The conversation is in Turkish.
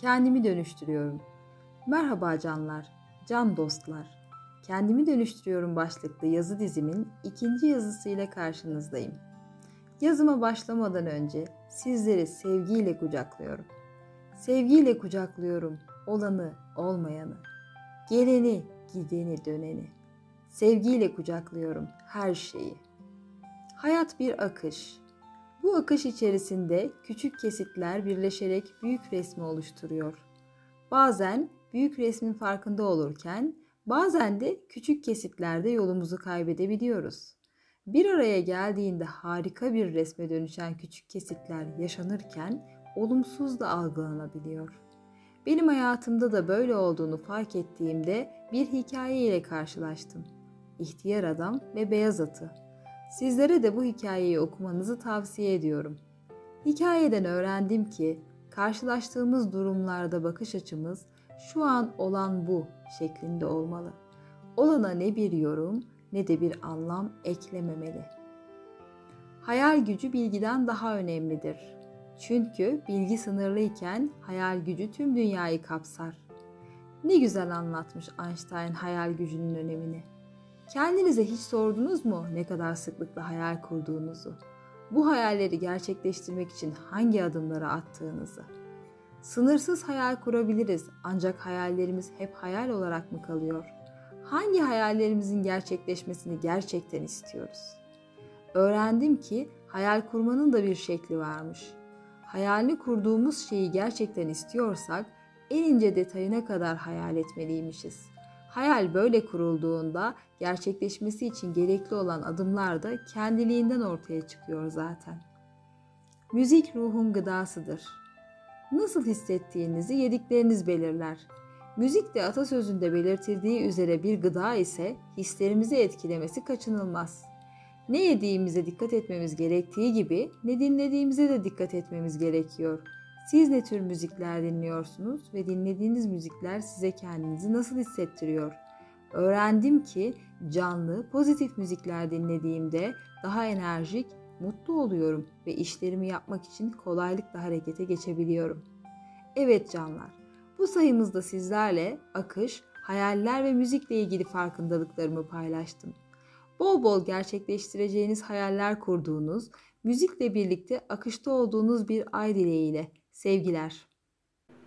Kendimi dönüştürüyorum. Merhaba canlar, can dostlar. Kendimi dönüştürüyorum başlıklı yazı dizimin ikinci yazısıyla karşınızdayım. Yazıma başlamadan önce sizleri sevgiyle kucaklıyorum. Sevgiyle kucaklıyorum olanı, olmayanı, geleni, gideni, döneni. Sevgiyle kucaklıyorum her şeyi. Hayat bir akış. Bu akış içerisinde küçük kesitler birleşerek büyük resmi oluşturuyor. Bazen büyük resmin farkında olurken bazen de küçük kesitlerde yolumuzu kaybedebiliyoruz. Bir araya geldiğinde harika bir resme dönüşen küçük kesitler yaşanırken olumsuz da algılanabiliyor. Benim hayatımda da böyle olduğunu fark ettiğimde bir hikaye ile karşılaştım. İhtiyar Adam ve Beyaz Atı. Sizlere de bu hikayeyi okumanızı tavsiye ediyorum. Hikayeden öğrendim ki karşılaştığımız durumlarda bakış açımız şu an olan bu şeklinde olmalı. Olana ne bir yorum ne de bir anlam eklememeli. Hayal gücü bilgiden daha önemlidir. Çünkü bilgi sınırlıyken hayal gücü tüm dünyayı kapsar. Ne güzel anlatmış Einstein hayal gücünün önemini. Kendinize hiç sordunuz mu ne kadar sıklıkla hayal kurduğunuzu? Bu hayalleri gerçekleştirmek için hangi adımları attığınızı? Sınırsız hayal kurabiliriz ancak hayallerimiz hep hayal olarak mı kalıyor? Hangi hayallerimizin gerçekleşmesini gerçekten istiyoruz? Öğrendim ki hayal kurmanın da bir şekli varmış. Hayalini kurduğumuz şeyi gerçekten istiyorsak en ince detayına kadar hayal etmeliymişiz. Hayal böyle kurulduğunda gerçekleşmesi için gerekli olan adımlar da kendiliğinden ortaya çıkıyor zaten. Müzik ruhun gıdasıdır. Nasıl hissettiğinizi yedikleriniz belirler. Müzik de atasözünde belirtildiği üzere bir gıda ise hislerimizi etkilemesi kaçınılmaz. Ne yediğimize dikkat etmemiz gerektiği gibi ne dinlediğimize de dikkat etmemiz gerekiyor. Siz ne tür müzikler dinliyorsunuz ve dinlediğiniz müzikler size kendinizi nasıl hissettiriyor? Öğrendim ki canlı, pozitif müzikler dinlediğimde daha enerjik, mutlu oluyorum ve işlerimi yapmak için kolaylıkla harekete geçebiliyorum. Evet canlar, bu sayımızda sizlerle akış, hayaller ve müzikle ilgili farkındalıklarımı paylaştım. Bol bol gerçekleştireceğiniz hayaller kurduğunuz, müzikle birlikte akışta olduğunuz bir ay dileğiyle. Sevgiler.